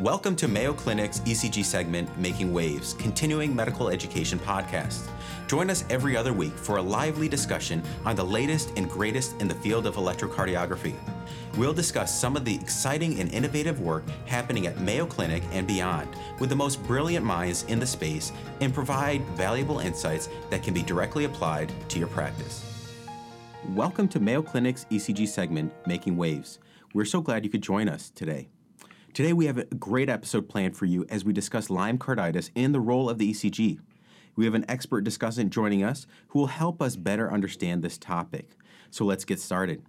Welcome to Mayo Clinic's ECG segment, Making Waves, continuing medical education podcast. Join us every other week for a lively discussion on the latest and greatest in the field of electrocardiography. We'll discuss some of the exciting and innovative work happening at Mayo Clinic and beyond with the most brilliant minds in the space and provide valuable insights that can be directly applied to your practice. Welcome to Mayo Clinic's ECG segment, Making Waves. We're so glad you could join us today. Today, we have a great episode planned for you as we discuss Lyme carditis and the role of the ECG. We have an expert discussant joining us who will help us better understand this topic. So let's get started.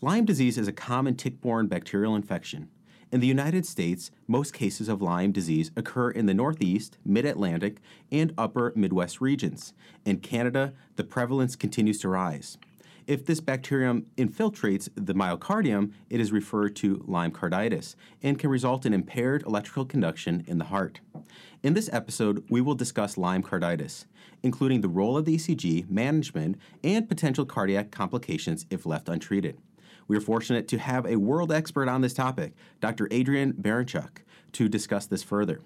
Lyme disease is a common tick borne bacterial infection. In the United States, most cases of Lyme disease occur in the Northeast, Mid Atlantic, and Upper Midwest regions. In Canada, the prevalence continues to rise. If this bacterium infiltrates the myocardium, it is referred to Lyme carditis and can result in impaired electrical conduction in the heart. In this episode, we will discuss Lyme carditis, including the role of the ECG, management, and potential cardiac complications if left untreated. We are fortunate to have a world expert on this topic, Dr. Adrian Baranchuk, to discuss this further.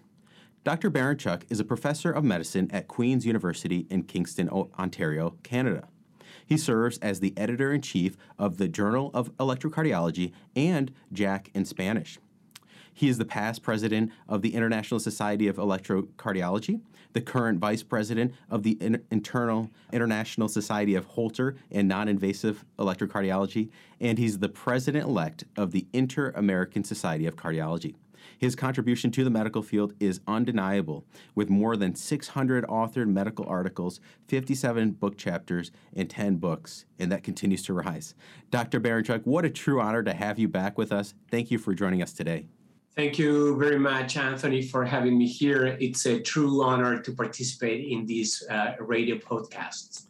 Dr. Baranchuk is a professor of medicine at Queen's University in Kingston, Ontario, Canada. He serves as the editor in chief of the Journal of Electrocardiology and JACC in Spanish. He is the past president of the International Society of Electrocardiology, the current vice president of the Internal International Society of Holter and Non-Invasive Electrocardiology, and he's the president elect of the Inter American Society of Cardiology. His contribution to the medical field is undeniable, with more than 600 authored medical articles, 57 book chapters, and 10 books, and that continues to rise. Dr. Baranchuk, what a true honor to have you back with us. Thank you for joining us today. Thank you very much, Anthony, for having me here. It's a true honor to participate in these uh, radio podcasts.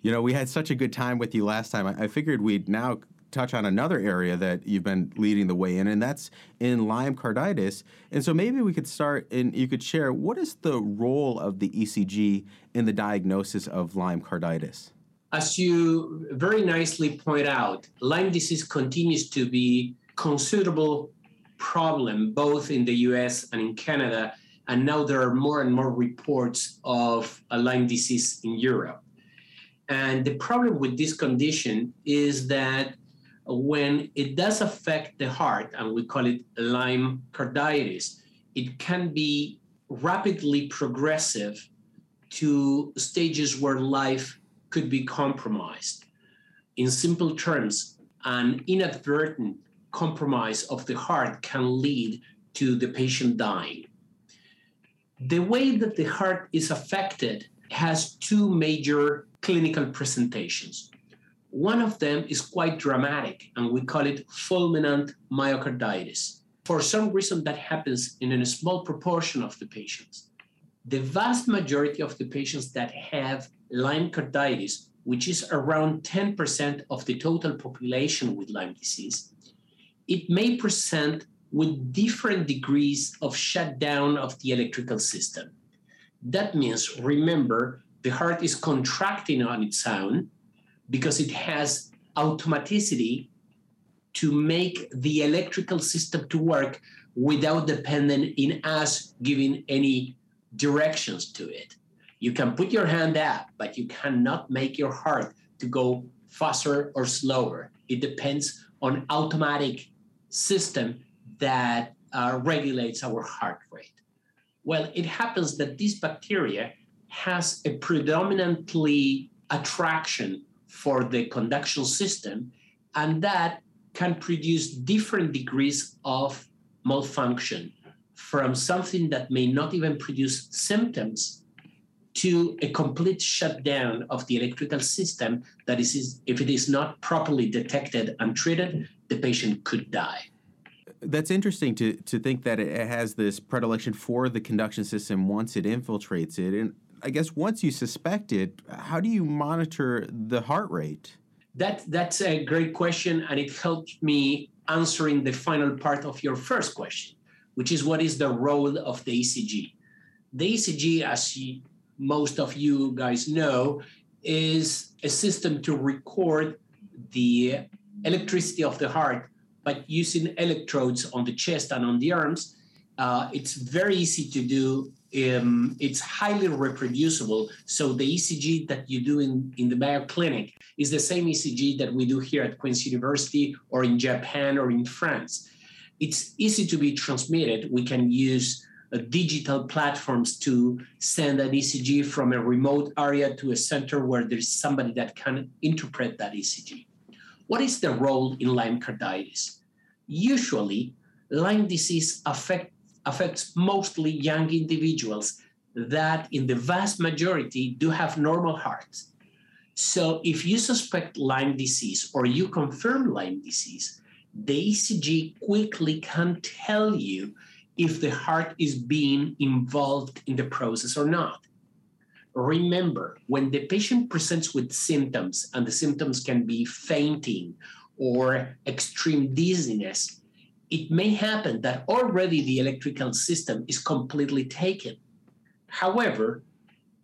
You know, we had such a good time with you last time. I, I figured we'd now touch on another area that you've been leading the way in, and that's in Lyme carditis. And so maybe we could start and you could share what is the role of the ECG in the diagnosis of Lyme carditis? As you very nicely point out, Lyme disease continues to be considerable problem both in the US and in Canada. And now there are more and more reports of a Lyme disease in Europe. And the problem with this condition is that when it does affect the heart, and we call it Lyme carditis, it can be rapidly progressive to stages where life could be compromised. In simple terms, an inadvertent compromise of the heart can lead to the patient dying. The way that the heart is affected has two major clinical presentations. One of them is quite dramatic, and we call it fulminant myocarditis. For some reason, that happens in a small proportion of the patients. The vast majority of the patients that have Lyme carditis, which is around 10% of the total population with Lyme disease, it may present with different degrees of shutdown of the electrical system. That means, remember, the heart is contracting on its own because it has automaticity to make the electrical system to work without depending in us giving any directions to it. You can put your hand up, but you cannot make your heart to go faster or slower. It depends on automatic system that uh, regulates our heart rate. Well, it happens that this bacteria has a predominantly attraction for the conduction system, and that can produce different degrees of malfunction from something that may not even produce symptoms to a complete shutdown of the electrical system that is if it is not properly detected and treated the patient could die. That's interesting to to think that it has this predilection for the conduction system once it infiltrates it and I guess once you suspect it, how do you monitor the heart rate? That that's a great question, and it helped me answering the final part of your first question, which is what is the role of the ECG? The ECG, as you, most of you guys know, is a system to record the electricity of the heart, but using electrodes on the chest and on the arms, Uh, it's very easy to do. Um, it's highly reproducible. So the ECG that you do in, in the Mayo Clinic is the same ECG that we do here at Queen's University or in Japan or in France. It's easy to be transmitted. We can use uh, digital platforms to send an ECG from a remote area to a center where there's somebody that can interpret that ECG. What is the role in Lyme carditis? Usually, Lyme disease affect, affects mostly young individuals that, in the vast majority, do have normal hearts. So, if you suspect Lyme disease or you confirm Lyme disease, the ECG quickly can tell you if the heart is being involved in the process or not. Remember, when the patient presents with symptoms, and the symptoms can be fainting or extreme dizziness, it may happen that already the electrical system is completely taken. However,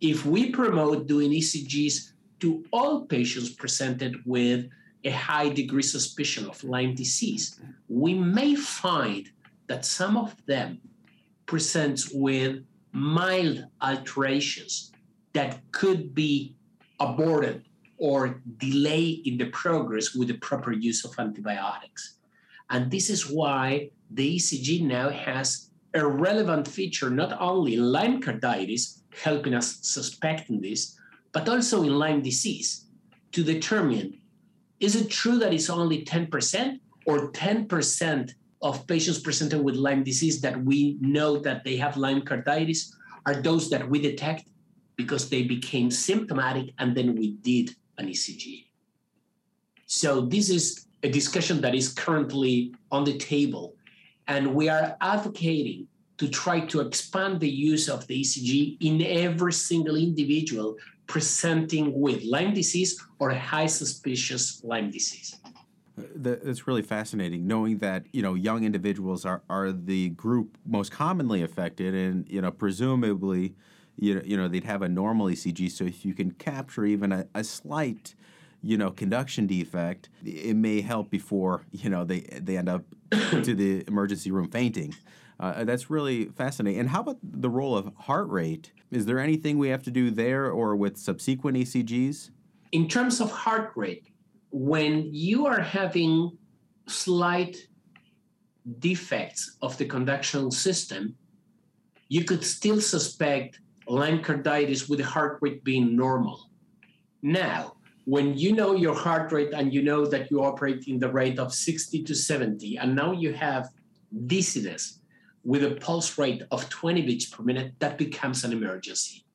if we promote doing ECGs to all patients presented with a high degree suspicion of Lyme disease, we may find that some of them presents with mild alterations that could be aborted or delay in the progress with the proper use of antibiotics. And this is why the ECG now has a relevant feature not only in Lyme carditis, helping us suspecting this, but also in Lyme disease to determine is it true that it's only 10% or 10% of patients presenting with Lyme disease that we know that they have Lyme carditis are those that we detect because they became symptomatic and then we did an ECG. So this is a discussion that is currently on the table, and we are advocating to try to expand the use of the ECG in every single individual presenting with Lyme disease or a high suspicious Lyme disease. That's really fascinating, knowing that you know young individuals are, are the group most commonly affected, and you know presumably you know, you know they'd have a normal ECG. So if you can capture even a, a slight, you know, conduction defect, it may help before you know they they end up to the emergency room fainting. Uh, that's really fascinating. And how about the role of heart rate? Is there anything we have to do there or with subsequent ECGs? In terms of heart rate, when you are having slight defects of the conduction system, you could still suspect Lyme carditis with the heart rate being normal. Now, when you know your heart rate and you know that you operate in the rate of 60 to 70, and now you have dizziness with a pulse rate of 20 beats per minute, that becomes an emergency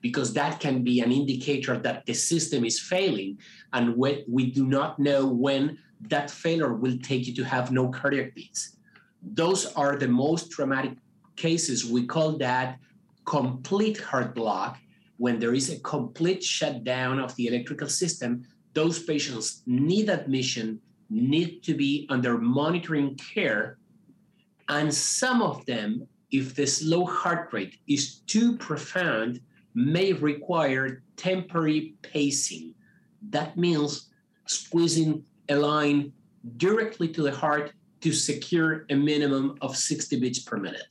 because that can be an indicator that the system is failing. And we do not know when that failure will take you to have no cardiac beats. Those are the most dramatic cases. We call that complete heart block, when there is a complete shutdown of the electrical system, those patients need admission, need to be under monitoring care. And some of them, if the slow heart rate is too profound, may require temporary pacing. That means squeezing a line directly to the heart to secure a minimum of 60 beats per minute.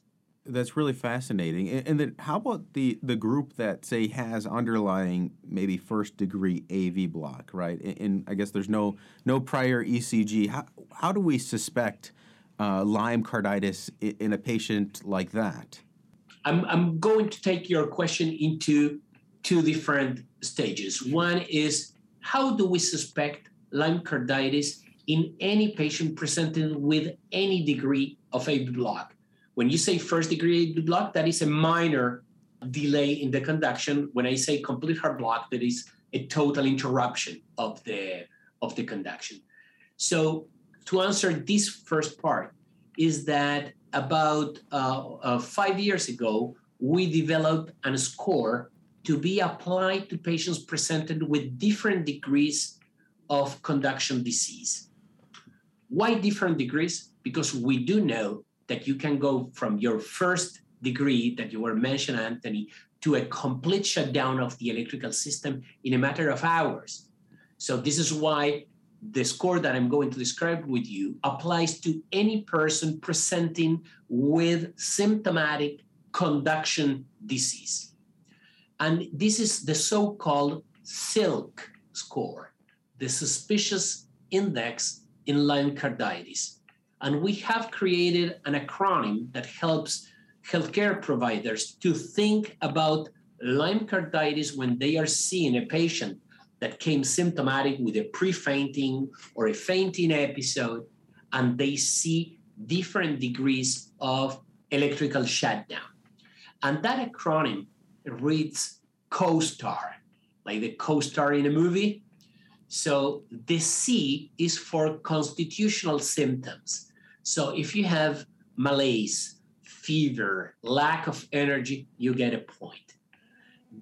That's really fascinating. And, and, then how about the the group that say has underlying maybe first degree AV block, right? And, and I guess there's no no prior ECG. How how do we suspect uh, Lyme carditis in, in a patient like that? I'm I'm going to take your question into two different stages. One is how do we suspect Lyme carditis in any patient presenting with any degree of AV block? When you say first degree block, that is a minor delay in the conduction. When I say complete heart block, that is a total interruption of the of the conduction. So to answer this first part is that about uh, uh, five years ago, we developed a score to be applied to patients presented with different degrees of conduction disease. Why different degrees? Because we do know that you can go from your first degree that you were mentioning, Anthony, to a complete shutdown of the electrical system in a matter of hours. So this is why the score that I'm going to describe with you applies to any person presenting with symptomatic conduction disease. And this is the so called SILC score, the suspicious index in Lyme carditis. And we have created an acronym that helps healthcare providers to think about Lyme carditis when they are seeing a patient that came symptomatic with a pre-fainting or a fainting episode, and they see different degrees of electrical shutdown. And that acronym reads COSTAR, like the co-star in a movie. So the C is for constitutional symptoms. So if you have malaise, fever, lack of energy, you get a point.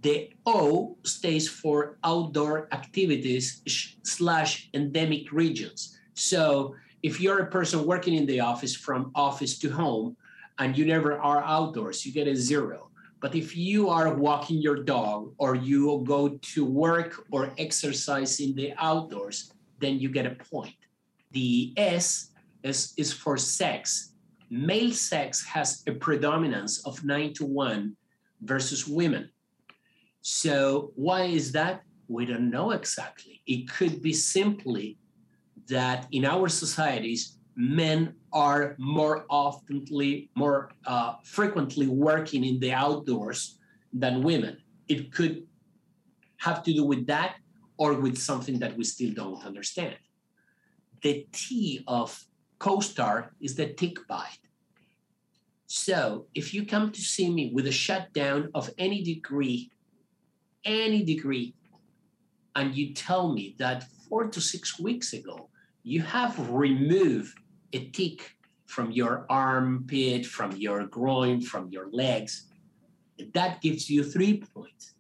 The O stays for outdoor activities slash endemic regions. So if you're a person working in the office from office to home and you never are outdoors, you get a zero. But if you are walking your dog or you go to work or exercise in the outdoors, then you get a point. The S is, is for sex. Male sex has a predominance of nine to one versus women. So, why is that? We don't know exactly. It could be simply that in our societies, men are more oftenly, more uh, frequently working in the outdoors than women. It could have to do with that or with something that we still don't understand. The T of COSTAR is the tick bite. So if you come to see me with a shutdown of any degree any degree, and you tell me that four to six weeks ago, you have removed a tick from your armpit, from your groin, from your legs, that gives you three points.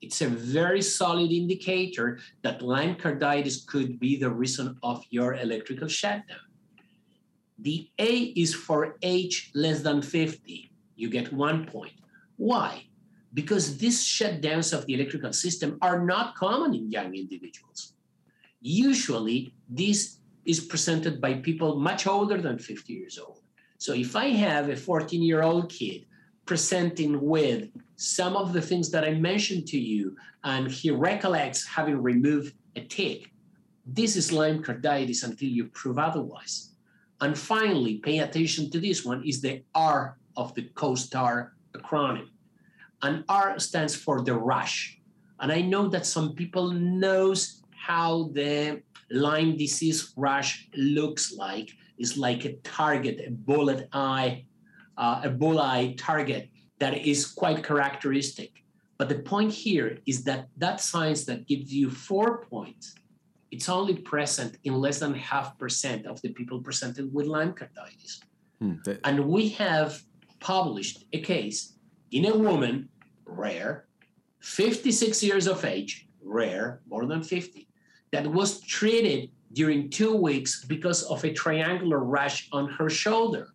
It's a very solid indicator that Lyme carditis could be the reason of your electrical shutdown. The A is for age less than 50. You get one point. Why? because these shutdowns of the electrical system are not common in young individuals. Usually, this is presented by people much older than 50 years old. So if I have a 14 year old kid presenting with some of the things that I mentioned to you, and he recollects having removed a tick, this is Lyme carditis until you prove otherwise. And finally, pay attention to this one is the R of the COSTAR acronym and R stands for the rush. And I know that some people knows how the Lyme disease rush looks like. It's like a target, a bullet eye, uh, a bullseye target that is quite characteristic. But the point here is that that science that gives you four points, it's only present in less than half percent of the people presented with Lyme carditis. Hmm, that... And we have published a case in a woman rare, 56 years of age, rare, more than 50, that was treated during two weeks because of a triangular rash on her shoulder.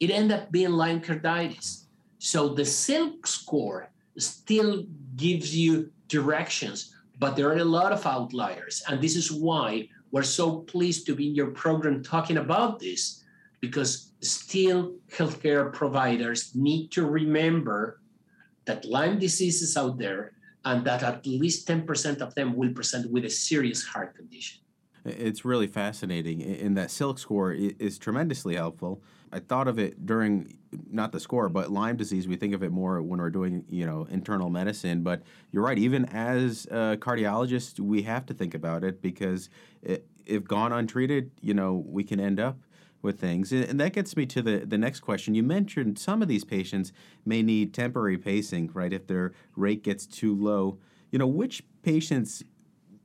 It ended up being Lyme carditis. So the SILC score still gives you directions, but there are a lot of outliers. And this is why we're so pleased to be in your program talking about this, because still healthcare providers need to remember that Lyme disease is out there and that at least 10% of them will present with a serious heart condition. It's really fascinating. And that SILC score is tremendously helpful. I thought of it during not the score, but Lyme disease. We think of it more when we're doing you know internal medicine. But you're right. Even as a cardiologist, we have to think about it because it, if gone untreated, you know we can end up with things. And that gets me to the, the next question. You mentioned some of these patients may need temporary pacing, right, if their rate gets too low. You know, which patients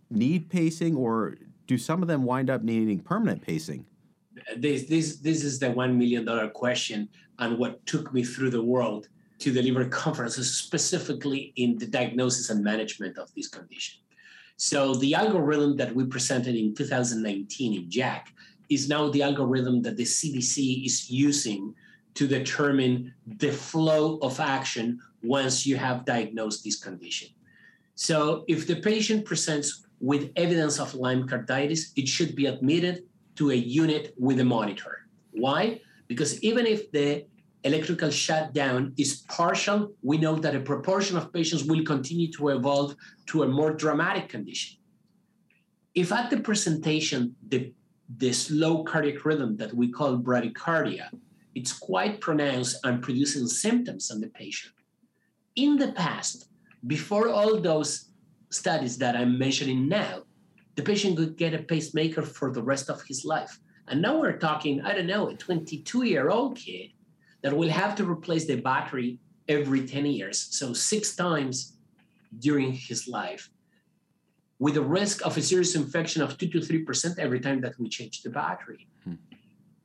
need pacing or do some of them wind up needing permanent pacing? This, this, this is the $1 million question and what took me through the world to deliver conferences specifically in the diagnosis and management of this condition. So the algorithm that we presented in 2019 in JACC is now the algorithm that the CDC is using to determine the flow of action once you have diagnosed this condition. So if the patient presents with evidence of Lyme carditis, it should be admitted to a unit with a monitor. Why? Because even if the electrical shutdown is partial, we know that a proportion of patients will continue to evolve to a more dramatic condition. If at the presentation, the, the slow cardiac rhythm that we call bradycardia, it's quite pronounced and producing symptoms on the patient. In the past, before all those studies that I'm mentioning now, the patient could get a pacemaker for the rest of his life. And now we're talking, I don't know, a 22 year old kid that will have to replace the battery every 10 years, so six times during his life, with a risk of a serious infection of 2 to 3% every time that we change the battery. Hmm.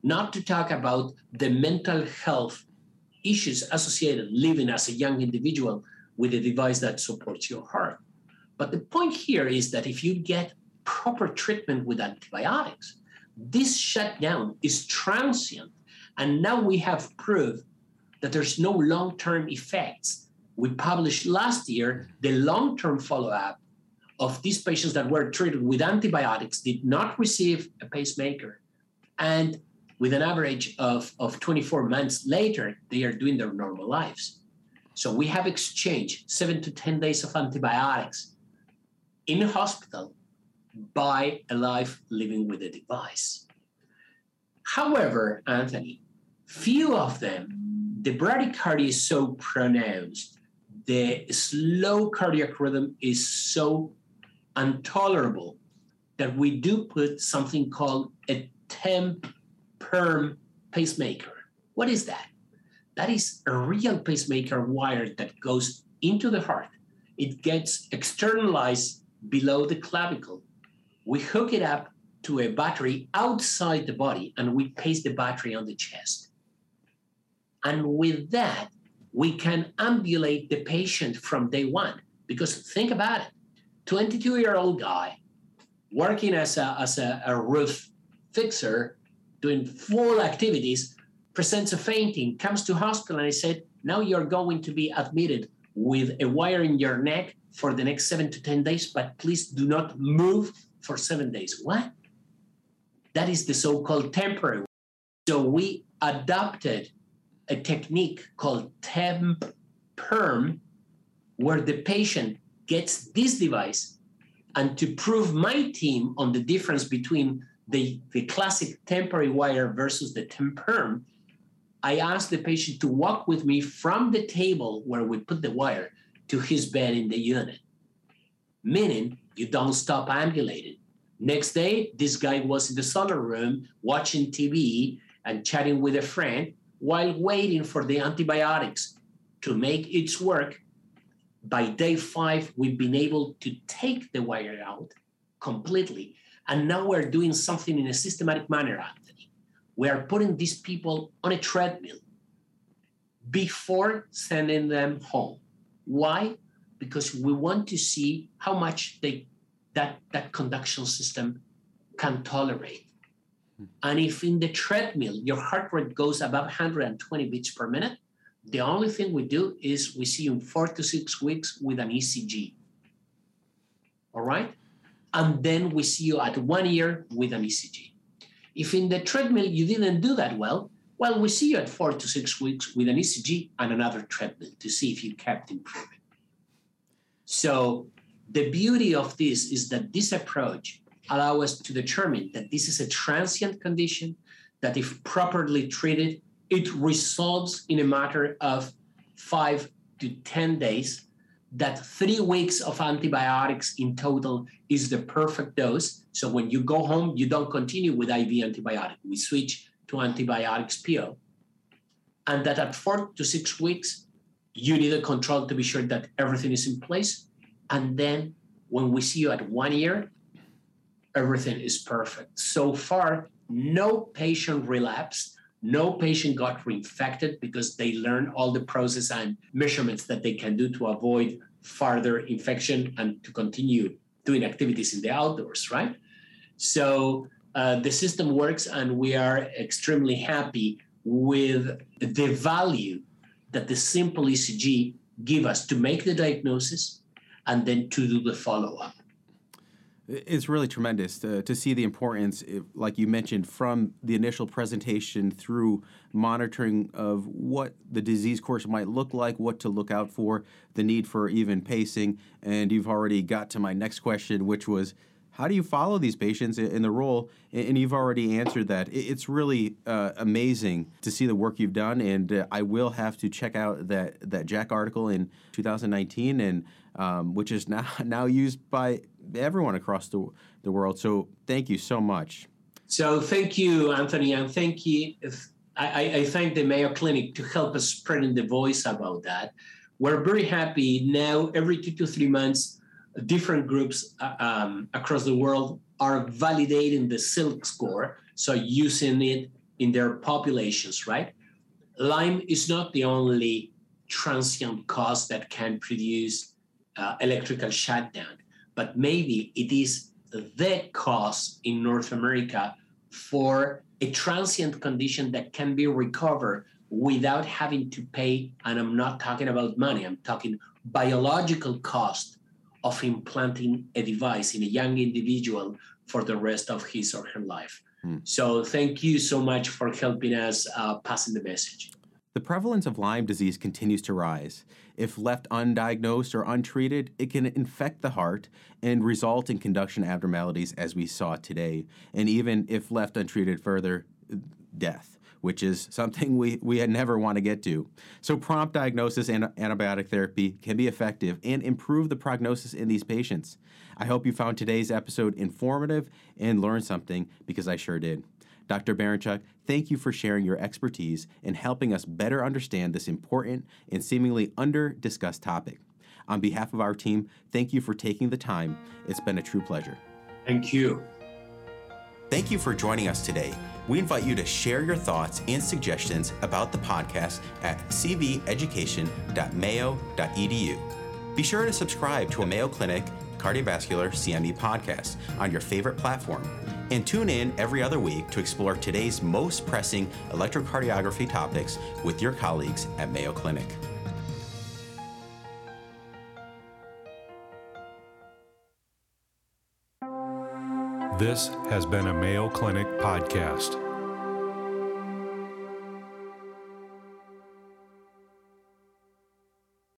Not to talk about the mental health issues associated living as a young individual with a device that supports your heart. But the point here is that if you get proper treatment with antibiotics, this shutdown is transient. And now we have proof that there's no long term effects. We published last year the long term follow up of these patients that were treated with antibiotics, did not receive a pacemaker, and with an average of, of 24 months later, they are doing their normal lives. So we have exchanged seven to 10 days of antibiotics in a hospital by a life living with a device. However, Anthony, few of them, the bradycardia is so pronounced, the slow cardiac rhythm is so intolerable that we do put something called a temp perm pacemaker. What is that? That is a real pacemaker wire that goes into the heart. It gets externalized below the clavicle. We hook it up to a battery outside the body and we paste the battery on the chest. And with that, we can ambulate the patient from day one. Because think about it 22 year old guy working as a, as a, a roof fixer, doing full activities, presents a fainting, comes to hospital, and I said, Now you're going to be admitted with a wire in your neck for the next seven to 10 days, but please do not move for seven days. What? That is the so called temporary. So we adopted a technique called temp perm, where the patient gets this device. And to prove my team on the difference between the, the classic temporary wire versus the temp perm, I asked the patient to walk with me from the table where we put the wire to his bed in the unit. Meaning, you don't stop ambulating. Next day, this guy was in the solar room watching TV and chatting with a friend while waiting for the antibiotics to make its work. By day five, we've been able to take the wire out completely. And now we're doing something in a systematic manner, Anthony. We are putting these people on a treadmill before sending them home. Why? Because we want to see how much they that, that conduction system can tolerate. Hmm. And if in the treadmill your heart rate goes above 120 beats per minute, the only thing we do is we see you in four to six weeks with an ECG. All right? And then we see you at one year with an ECG. If in the treadmill you didn't do that well, well, we see you at four to six weeks with an ECG and another treadmill to see if you kept improving. So the beauty of this is that this approach allow us to determine that this is a transient condition, that if properly treated, it resolves in a matter of five to 10 days, that three weeks of antibiotics in total is the perfect dose. So when you go home, you don't continue with IV antibiotic. We switch to antibiotics PO. And that at four to six weeks, you need a control to be sure that everything is in place. And then when we see you at one year, everything is perfect. So far, no patient relapsed, no patient got reinfected because they learned all the process and measurements that they can do to avoid further infection and to continue doing activities in the outdoors, right? So uh, the system works, and we are extremely happy with the value that the simple ECG give us to make the diagnosis and then to do the follow-up. It's really tremendous to, to see the importance, like you mentioned, from the initial presentation through monitoring of what the disease course might look like, what to look out for, the need for even pacing. And you've already got to my next question, which was how do you follow these patients in the role? And you've already answered that. It's really uh, amazing to see the work you've done, and uh, I will have to check out that that JACC article in 2019, and um, which is now now used by everyone across the the world. So thank you so much. So thank you, Anthony, and thank you. I, I thank the Mayo Clinic to help us spreading the voice about that. We're very happy now. Every two to three months different groups uh, um, across the world are validating the SILC score so using it in their populations right lyme is not the only transient cause that can produce uh, electrical shutdown but maybe it is the cause in north america for a transient condition that can be recovered without having to pay and i'm not talking about money i'm talking biological cost of implanting a device in a young individual for the rest of his or her life. Mm. So, thank you so much for helping us uh, passing the message. The prevalence of Lyme disease continues to rise. If left undiagnosed or untreated, it can infect the heart and result in conduction abnormalities, as we saw today, and even if left untreated further, uh, death which is something we, we never want to get to. So, prompt diagnosis and antibiotic therapy can be effective and improve the prognosis in these patients. I hope you found today's episode informative and learned something because I sure did. Dr. Baranchuk, thank you for sharing your expertise and helping us better understand this important and seemingly under discussed topic. On behalf of our team, thank you for taking the time. It's been a true pleasure. Thank you. Thank you for joining us today. We invite you to share your thoughts and suggestions about the podcast at cveducation.mayo.edu. Be sure to subscribe to a Mayo Clinic Cardiovascular CME podcast on your favorite platform. And tune in every other week to explore today's most pressing electrocardiography topics with your colleagues at Mayo Clinic. This has been a Mayo Clinic podcast.